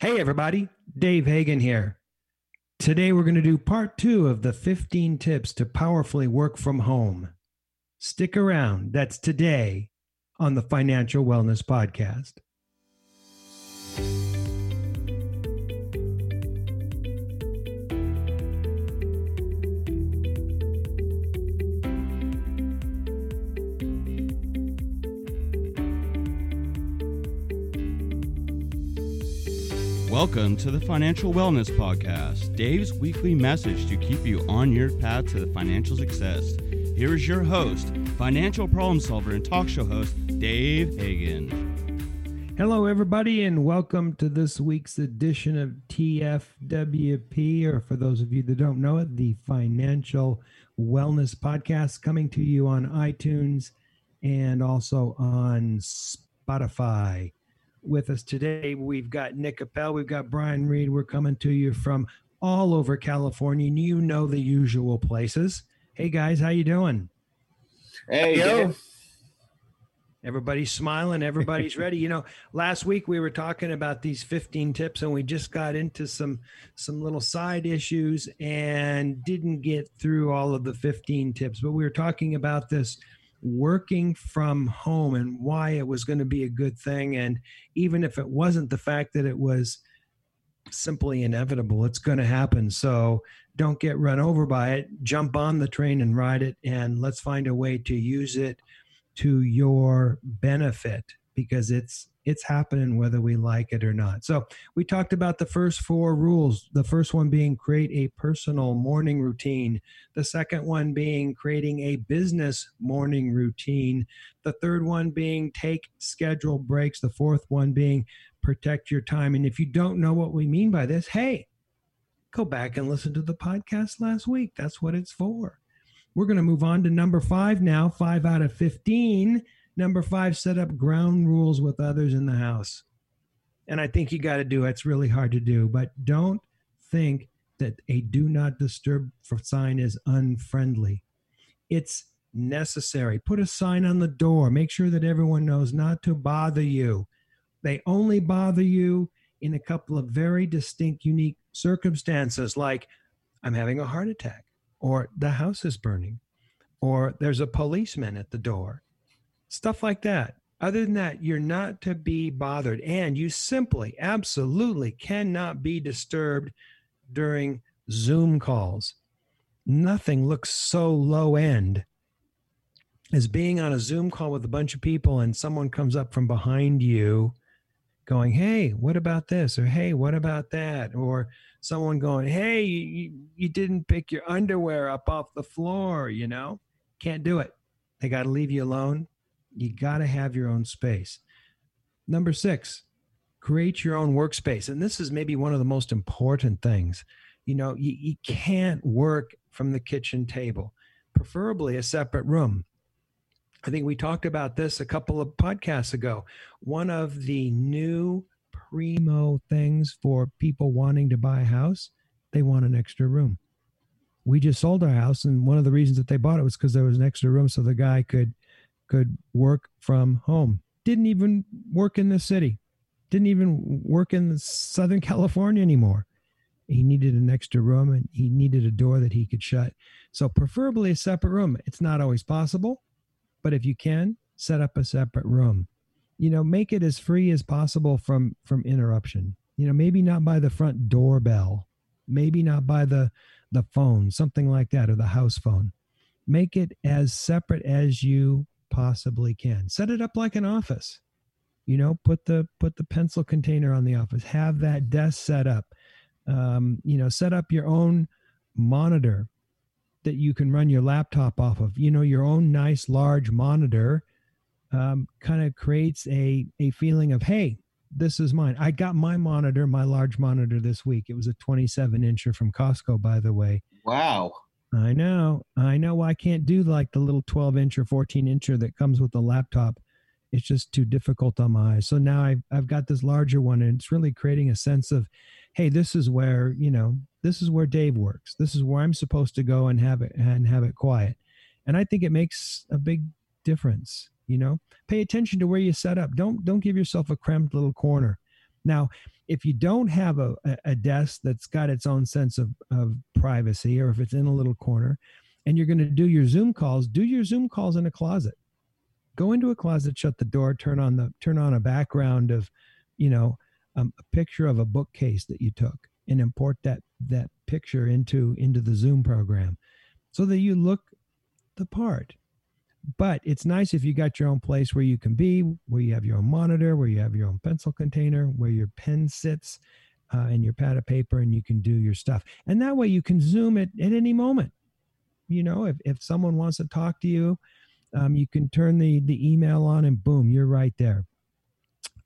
Hey, everybody, Dave Hagan here. Today, we're going to do part two of the 15 tips to powerfully work from home. Stick around. That's today on the Financial Wellness Podcast. Welcome to the Financial Wellness Podcast, Dave's weekly message to keep you on your path to financial success. Here is your host, financial problem solver and talk show host, Dave Hagan. Hello, everybody, and welcome to this week's edition of TFWP, or for those of you that don't know it, the Financial Wellness Podcast, coming to you on iTunes and also on Spotify with us today. We've got Nick Appel, we've got Brian Reed. We're coming to you from all over California. You know the usual places. Hey guys, how you doing? Hey, yo. Everybody's smiling. Everybody's ready. You know, last week we were talking about these 15 tips, and we just got into some some little side issues and didn't get through all of the 15 tips. But we were talking about this working from home and why it was going to be a good thing. And even if it wasn't the fact that it was simply inevitable, it's going to happen. So don't get run over by it. Jump on the train and ride it. And let's find a way to use it to your benefit because it's it's happening whether we like it or not. So, we talked about the first four rules. The first one being create a personal morning routine, the second one being creating a business morning routine, the third one being take scheduled breaks, the fourth one being protect your time. And if you don't know what we mean by this, hey, go back and listen to the podcast last week. That's what it's for. We're going to move on to number five now, five out of 15 Number five, set up ground rules with others in the house. And I think you got to do it. It's really hard to do, but don't think that a do not disturb sign is unfriendly. It's necessary. Put a sign on the door. Make sure that everyone knows not to bother you. They only bother you in a couple of very distinct, unique circumstances, like I'm having a heart attack, or the house is burning, or there's a policeman at the door stuff like that. Other than that, you're not to be bothered. And you simply, absolutely cannot be disturbed during Zoom calls. Nothing looks so low end as being on a Zoom call with a bunch of people and someone comes up from behind you going, Hey, what about this? Or Hey, what about that? Or someone going, Hey, you, you didn't pick your underwear up off the floor, you know? Can't do it. They got to leave you alone. You got to have your own space. Number six, create your own workspace. And this is maybe one of the most important things. You know, you, you can't work from the kitchen table, preferably a separate room. I think we talked about this a couple of podcasts ago. One of the new primo things for people wanting to buy a house, they want an extra room. We just sold our house, and one of the reasons that they bought it was because there was an extra room so the guy could could work from home. Didn't even work in the city. Didn't even work in Southern California anymore. He needed an extra room and he needed a door that he could shut. So, preferably a separate room. It's not always possible, but if you can, set up a separate room. You know, make it as free as possible from from interruption. You know, maybe not by the front doorbell, maybe not by the the phone, something like that, or the house phone. Make it as separate as you possibly can. Set it up like an office. You know, put the put the pencil container on the office. Have that desk set up. Um, you know, set up your own monitor that you can run your laptop off of. You know, your own nice large monitor um, kind of creates a a feeling of hey, this is mine. I got my monitor, my large monitor this week. It was a 27 incher from Costco, by the way. Wow. I know. I know I can't do like the little 12 inch or 14 incher that comes with the laptop. It's just too difficult on my eyes. So now I've, I've got this larger one and it's really creating a sense of, hey, this is where, you know, this is where Dave works. This is where I'm supposed to go and have it and have it quiet. And I think it makes a big difference, you know. Pay attention to where you set up. Don't don't give yourself a cramped little corner. Now, if you don't have a, a desk that's got its own sense of, of privacy, or if it's in a little corner, and you're going to do your Zoom calls, do your Zoom calls in a closet. Go into a closet, shut the door, turn on the turn on a background of, you know, um, a picture of a bookcase that you took, and import that that picture into into the Zoom program, so that you look the part. But it's nice if you got your own place where you can be, where you have your own monitor, where you have your own pencil container, where your pen sits, uh, and your pad of paper, and you can do your stuff. And that way you can Zoom it at any moment. You know, if, if someone wants to talk to you, um, you can turn the, the email on and boom, you're right there.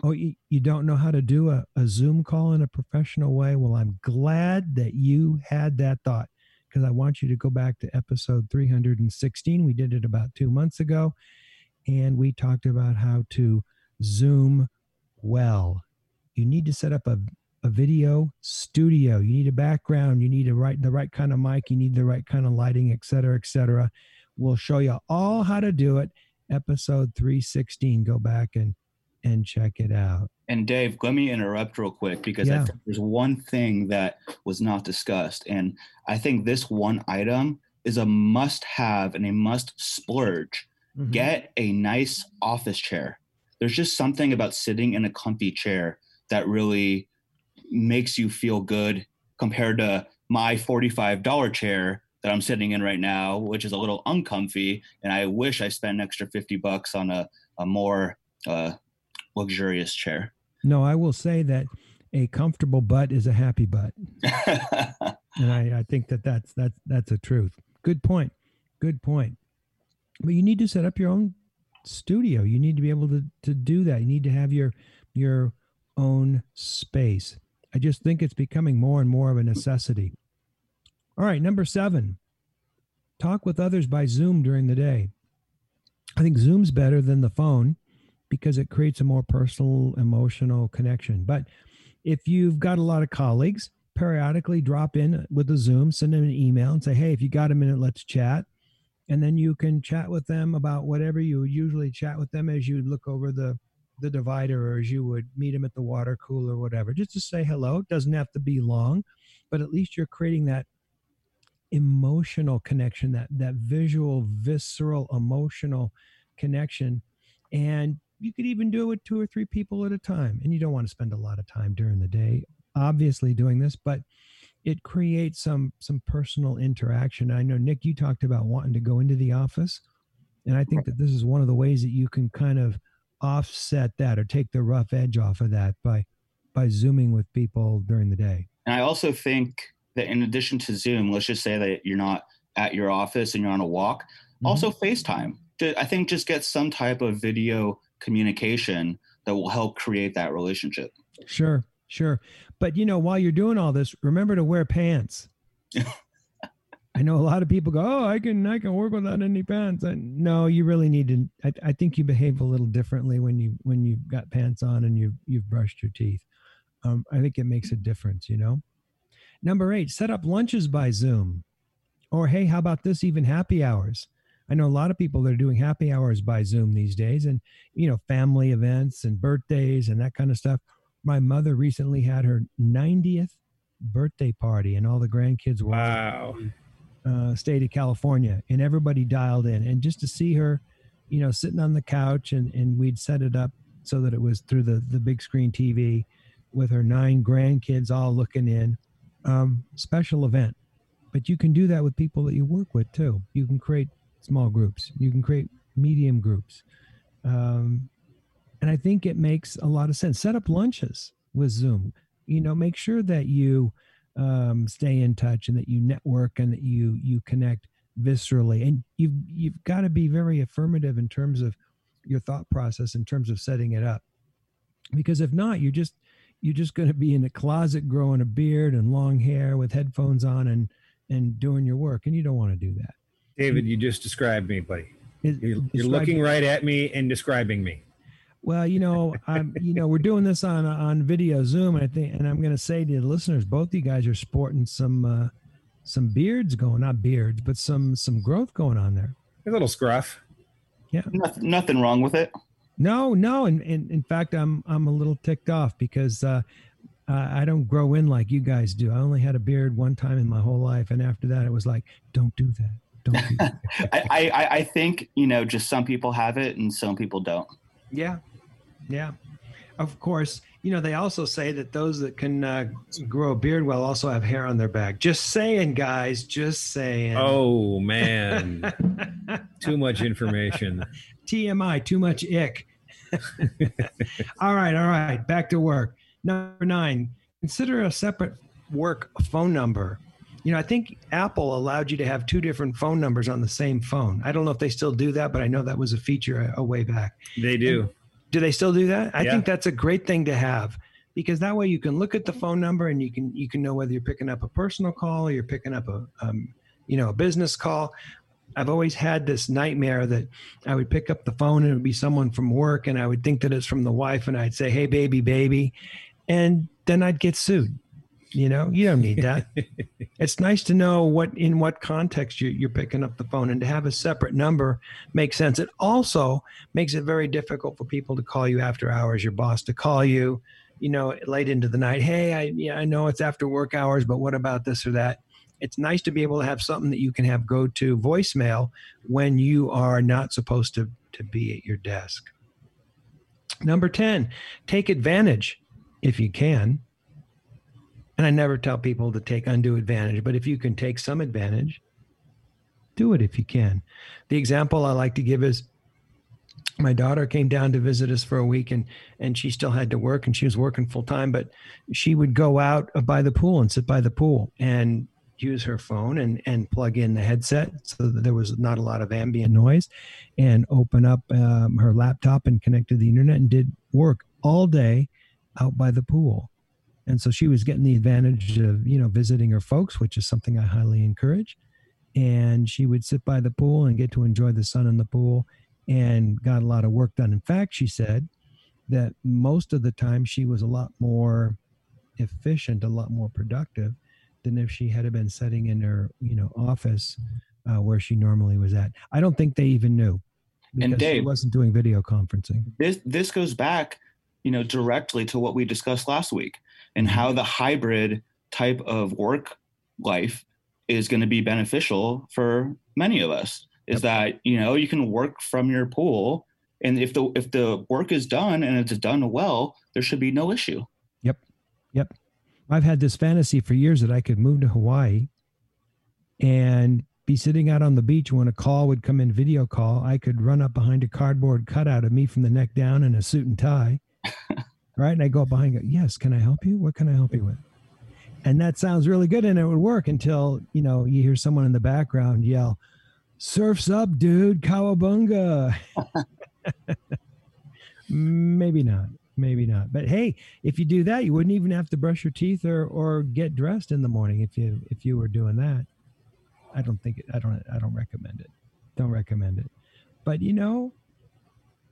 Oh, you, you don't know how to do a, a Zoom call in a professional way? Well, I'm glad that you had that thought because I want you to go back to episode 316. We did it about two months ago, and we talked about how to Zoom well. You need to set up a, a video studio. You need a background. You need a right the right kind of mic. You need the right kind of lighting, et cetera, et cetera. We'll show you all how to do it. Episode 316. Go back and and check it out. And Dave, let me interrupt real quick because yeah. I think there's one thing that was not discussed. And I think this one item is a must have and a must splurge. Mm-hmm. Get a nice office chair. There's just something about sitting in a comfy chair that really makes you feel good compared to my $45 chair that I'm sitting in right now, which is a little uncomfy. And I wish I spent an extra 50 bucks on a, a more uh, luxurious chair. No, I will say that a comfortable butt is a happy butt, and I, I think that that's that's that's a truth. Good point. Good point. But you need to set up your own studio. You need to be able to to do that. You need to have your your own space. I just think it's becoming more and more of a necessity. All right, number seven. Talk with others by Zoom during the day. I think Zoom's better than the phone because it creates a more personal, emotional connection. But if you've got a lot of colleagues, periodically drop in with a Zoom, send them an email and say, hey, if you got a minute, let's chat. And then you can chat with them about whatever you usually chat with them as you look over the the divider or as you would meet them at the water cooler or whatever, just to say hello. It doesn't have to be long, but at least you're creating that emotional connection, that that visual, visceral, emotional connection. And you could even do it with two or three people at a time. And you don't want to spend a lot of time during the day, obviously, doing this, but it creates some some personal interaction. I know Nick, you talked about wanting to go into the office. And I think that this is one of the ways that you can kind of offset that or take the rough edge off of that by by zooming with people during the day. And I also think that in addition to Zoom, let's just say that you're not at your office and you're on a walk, mm-hmm. also FaceTime. I think just get some type of video communication that will help create that relationship. Sure, sure. But you know, while you're doing all this, remember to wear pants. I know a lot of people go, "Oh, I can I can work without any pants." And no, you really need to. I, I think you behave a little differently when you when you've got pants on and you've you've brushed your teeth. Um, I think it makes a difference. You know. Number eight, set up lunches by Zoom, or hey, how about this? Even happy hours. I know a lot of people that are doing happy hours by Zoom these days and, you know, family events and birthdays and that kind of stuff. My mother recently had her 90th birthday party and all the grandkids were wow. uh, state of California and everybody dialed in. And just to see her, you know, sitting on the couch and, and we'd set it up so that it was through the, the big screen TV with her nine grandkids all looking in. Um, special event. But you can do that with people that you work with too. You can create small groups. You can create medium groups. Um, and I think it makes a lot of sense. Set up lunches with Zoom. You know, make sure that you um, stay in touch and that you network and that you you connect viscerally. And you've you've got to be very affirmative in terms of your thought process in terms of setting it up. Because if not, you're just you're just going to be in a closet growing a beard and long hair with headphones on and and doing your work, and you don't want to do that. David, you just described me, buddy. You're, you're looking right at me and describing me. Well, you know, I'm, you know, we're doing this on on video Zoom, and I think, and I'm going to say to the listeners, both of you guys are sporting some uh, some beards going, not beards, but some some growth going on there. A little scruff. Yeah, nothing, nothing wrong with it. No, no. And in, in, in, fact, I'm I'm a little ticked off because uh, I don't grow in like you guys do. I only had a beard one time in my whole life, and after that, it was like, don't do that. Don't do. I, I I think you know, just some people have it and some people don't. Yeah, yeah. Of course, you know they also say that those that can uh, grow a beard well also have hair on their back. Just saying, guys. Just saying. Oh man, too much information. TMI. Too much ick. all right, all right. Back to work. Number nine. Consider a separate work phone number. You know, I think Apple allowed you to have two different phone numbers on the same phone. I don't know if they still do that, but I know that was a feature a, a way back. They do. And, do they still do that? I yeah. think that's a great thing to have because that way you can look at the phone number and you can you can know whether you're picking up a personal call or you're picking up a um, you know a business call. I've always had this nightmare that I would pick up the phone and it would be someone from work and I would think that it's from the wife and I'd say, "Hey baby, baby." And then I'd get sued you know, you don't need that. it's nice to know what in what context you, you're picking up the phone, and to have a separate number makes sense. It also makes it very difficult for people to call you after hours. Your boss to call you, you know, late into the night. Hey, I yeah, I know it's after work hours, but what about this or that? It's nice to be able to have something that you can have go to voicemail when you are not supposed to to be at your desk. Number 10, take advantage if you can and I never tell people to take undue advantage, but if you can take some advantage, do it if you can. The example I like to give is my daughter came down to visit us for a week and and she still had to work and she was working full time but she would go out by the pool and sit by the pool and use her phone and and plug in the headset so that there was not a lot of ambient noise and open up um, her laptop and connect to the internet and did work all day out by the pool and so she was getting the advantage of you know visiting her folks which is something i highly encourage. And she would sit by the pool and get to enjoy the sun in the pool. And got a lot of work done. In fact she said that most of the time she was a lot more efficient a lot more productive than if she had been sitting in her you know office uh, where she normally was at. I don't think they even knew because and Dave, she wasn't doing video conferencing. This this goes back you know directly to what we discussed last week and how mm-hmm. the hybrid type of work life is going to be beneficial for many of us is yep. that you know you can work from your pool and if the if the work is done and it's done well there should be no issue. Yep. Yep. I've had this fantasy for years that i could move to hawaii and be sitting out on the beach when a call would come in video call i could run up behind a cardboard cutout of me from the neck down in a suit and tie right? And I go up behind, go, yes, can I help you? What can I help you with? And that sounds really good, and it would work until you know you hear someone in the background yell, "Surfs up, dude! Cowabunga!" maybe not, maybe not. But hey, if you do that, you wouldn't even have to brush your teeth or or get dressed in the morning if you if you were doing that. I don't think it, I don't I don't recommend it. Don't recommend it. But you know,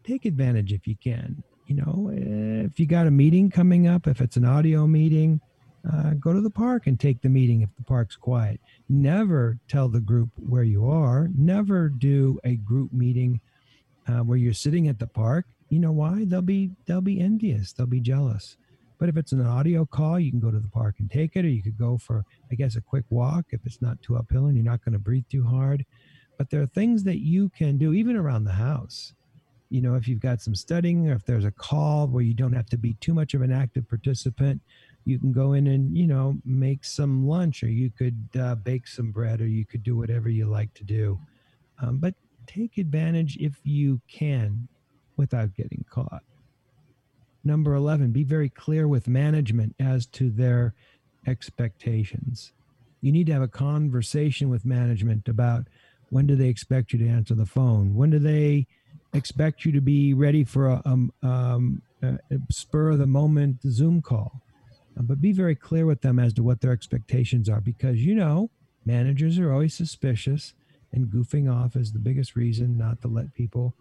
take advantage if you can you know, if you got a meeting coming up, if it's an audio meeting, uh, go to the park and take the meeting if the park's quiet. Never tell the group where you are. Never do a group meeting uh, where you're sitting at the park. You know why? They'll be they'll be envious. They'll be jealous. But if it's an audio call, you can go to the park and take it, or you could go for, I guess, a quick walk if it's not too uphill and you're not going to breathe too hard. But there are things that you can do even around the house you know, if you've got some studying or if there's a call where you don't have to be too much of an active participant, you can go in and, you know, make some lunch or you could uh, bake some bread or you could do whatever you like to do. Um, but take advantage if you can without getting caught. Number 11, be very clear with management as to their expectations. You need to have a conversation with management about when do they expect you to answer the phone? When do they expect you to be ready for a, um, um, a spur of the moment Zoom call. Uh, but be very clear with them as to what their expectations are because you know managers are always suspicious and goofing off is the biggest reason not to let people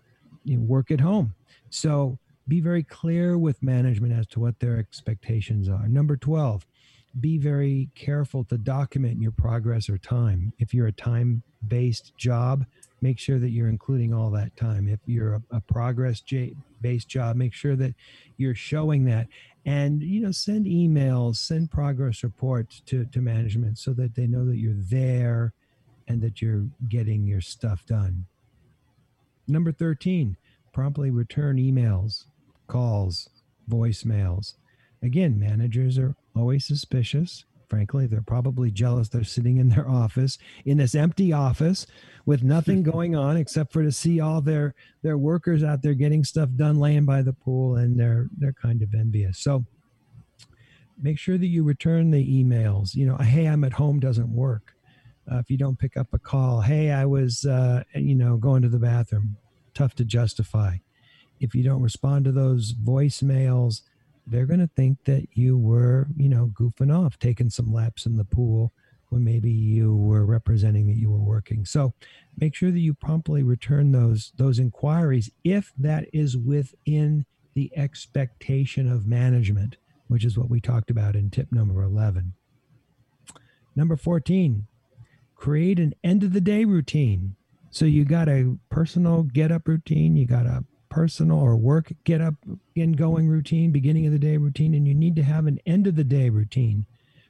you know, work at home. So be very clear with management as to what their expectations are. Number 12, be very careful to document your progress or time. If you're a time based job, make sure that you're including all that time. If you're a, a progress based job, make sure that you're showing that. And you know, send emails, send progress reports to, to management so that they know that you're there and that you're getting your stuff done. Number 13, promptly return emails, calls, voicemails. Again, managers are always suspicious frankly. They're probably jealous. They're sitting in their office, in this empty office with nothing going on except for to see all their their workers out there getting stuff done, laying by the pool, and they're they're kind of envious. So make sure that you return the emails. You know, hey, I'm at home doesn't work. Uh, if you don't pick up a call, hey, I was, uh, you know, going to the bathroom. Tough to justify. If you don't respond to those voicemails, they're going to think that you were, you know, goofing off, taking some laps in the pool when maybe you were representing that you were working. So make sure that you promptly return those those inquiries if that is within the expectation of management, which is what we talked about in tip number 11. Number 14, create an end of the day routine. So you got a personal get up routine, you got a personal or work get up and going routine, beginning of the day routine, and you need to have an end of the day routine.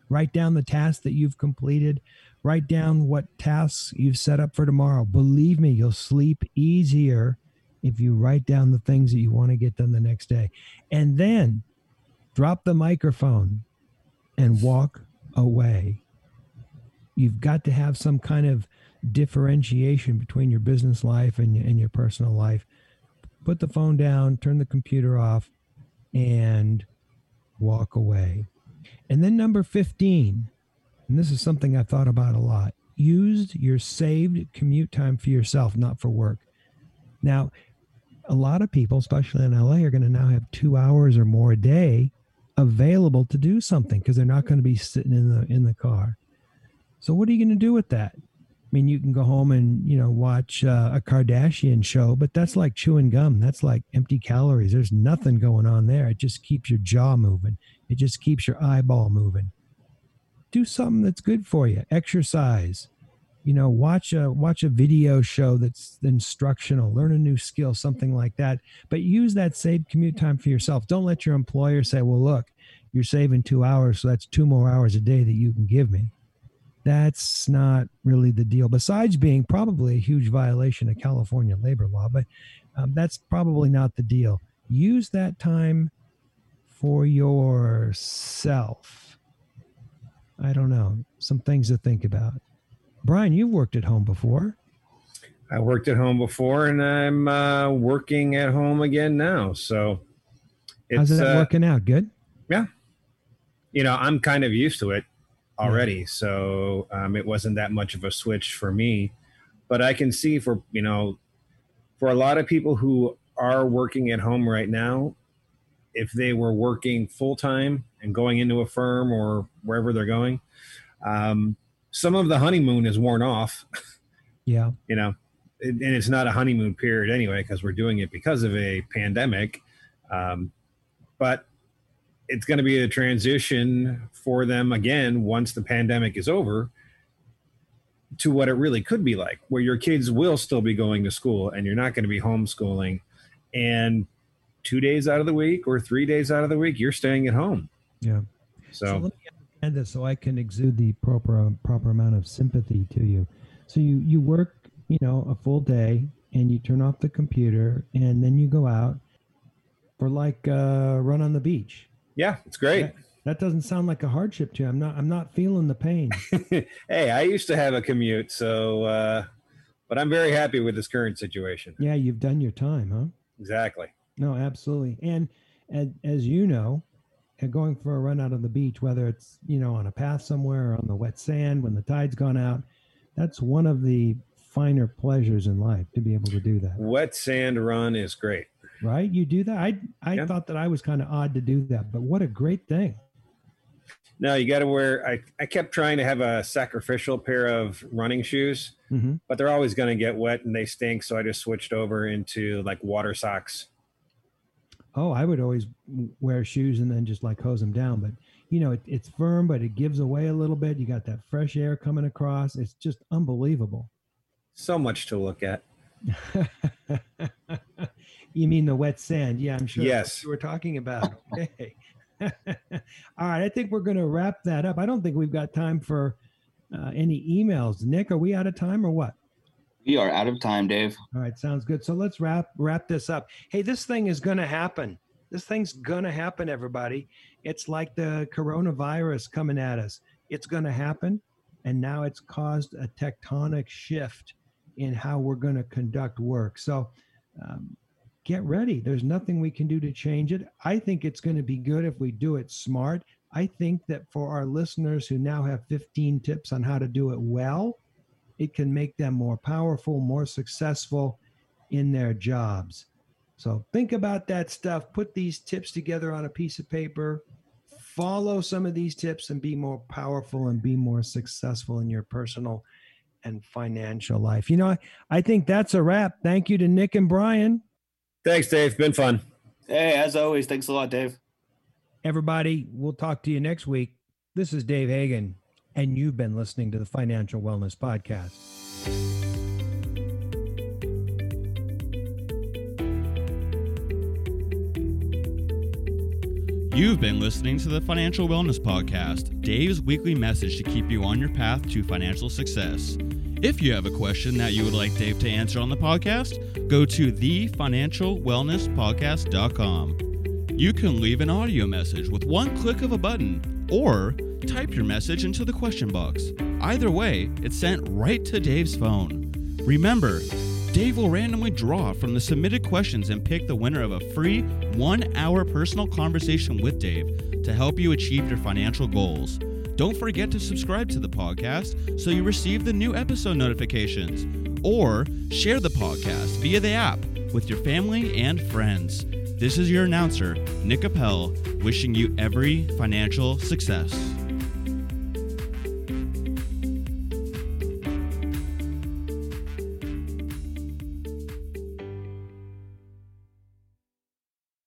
Write down the tasks that you've completed. Write down what tasks you've set up for tomorrow. Believe me, you'll sleep easier if you write down the things that you want to get done the next day. And then drop the microphone and walk away. You've got to have some kind of differentiation between your business life and, and your personal life put the phone down, turn the computer off, and walk away. And then number 15, and this is something I thought about a lot use your saved commute time for yourself, not for work. Now, a lot of people, especially in LA, are going to now have two hours or more a day available to do something because they're not going to be sitting in the in the car. So what are you going to do with that? I mean, you can go home and you know watch uh, a Kardashian show, but that's like chewing gum. That's like empty calories. There's nothing going on there. It just keeps your jaw moving. It just keeps your eyeball moving. Do something that's good for you. Exercise. You know, watch a watch a video show that's instructional. Learn a new skill, something like that. But use that saved commute time for yourself. Don't let your employer say, "Well, look, you're saving two hours, so that's two more hours a day that you can give me." That's not really the deal. Besides being probably a huge violation of California labor law, but um, that's probably not the deal. Use that time for yourself. I don't know. Some things to think about. Brian, you've worked at home before. I worked at home before, and I'm uh, working at home again now. So, how's that uh, working out? Good. Yeah. You know, I'm kind of used to it already, so um, it wasn't that much of a switch for me. But I can see for you know, for a lot of people who are working at home right now, if they were working full time and going into a firm or wherever they're going, um, some of the honeymoon is worn off. Yeah, you know, and it's not a honeymoon period anyway because we're doing it because of a pandemic. Um, but it's going to be a transition for them again once the pandemic is over to what it really could be like, where your kids will still be going to school and you're not going to be homeschooling. And two days out of the week or three days out of the week, you're staying at home. Yeah. So, so let me understand this so I can exude the proper proper amount of sympathy to you. So you you work, you know, a full day and you turn off the computer and then you go out for like a uh, run on the beach yeah, it's great. That, that doesn't sound like a hardship to you. I'm not. I'm not feeling the pain. hey, I used to have a commute, so uh, but I'm very happy with this current situation. Yeah, you've done your time, huh? Exactly. No, absolutely. And as, as you know, uh, going for a run out on the beach, whether it's you know on a path somewhere or on the wet sand when the tide's gone out, that's one of the finer pleasures in life to be able to do that. Wet sand run is great right? You do that. I I yeah. thought that I was kind of odd to do that, but what a great thing. No, you got to wear. I I kept trying to have a sacrificial pair of running shoes, mm-hmm. but they're always going to get wet and they stink. So I just switched over into like water socks. Oh, I would always wear shoes and then just like hose them down, but you know it, it's firm, but it gives away a little bit. You got that fresh air coming across. It's just unbelievable. So much to look at. you mean the wet sand? Yeah, I'm sure. Yes. we're talking about. Okay. All right. I think we're going to wrap that up. I don't think we've got time for uh, any emails. Nick, are we out of time or what? We are out of time, Dave. All right, sounds good. So let's wrap wrap this up. Hey, this thing is going to happen. This thing's going to happen, everybody. It's like the coronavirus coming at us. It's going to happen, and now it's caused a tectonic shift in how we're going to conduct work. So um, get ready. There's nothing we can do to change it. I think it's going to be good if we do it smart. I think that for our listeners who now have 15 tips on how to do it well, it can make them more powerful, more successful in their jobs. So think about that stuff. Put these tips together on a piece of paper. Follow some of these tips and be more powerful and be more successful in your personal and financial life. You know, I, I think that's a wrap. Thank you to Nick and Brian. Thanks, Dave. Been fun. Hey, as always, thanks a lot, Dave. Everybody, we'll talk to you next week. This is Dave Hagan, and you've been listening to the Financial Wellness Podcast. You've been listening to the Financial Wellness Podcast, Dave's weekly message to keep you on your path to financial success. If you have a question that you would like Dave to answer on the podcast, go to thefinancialwellnesspodcast.com. You can leave an audio message with one click of a button or type your message into the question box. Either way, it's sent right to Dave's phone. Remember, Dave will randomly draw from the submitted questions and pick the winner of a free one hour personal conversation with Dave to help you achieve your financial goals. Don't forget to subscribe to the podcast so you receive the new episode notifications, or share the podcast via the app with your family and friends. This is your announcer, Nick Appel, wishing you every financial success.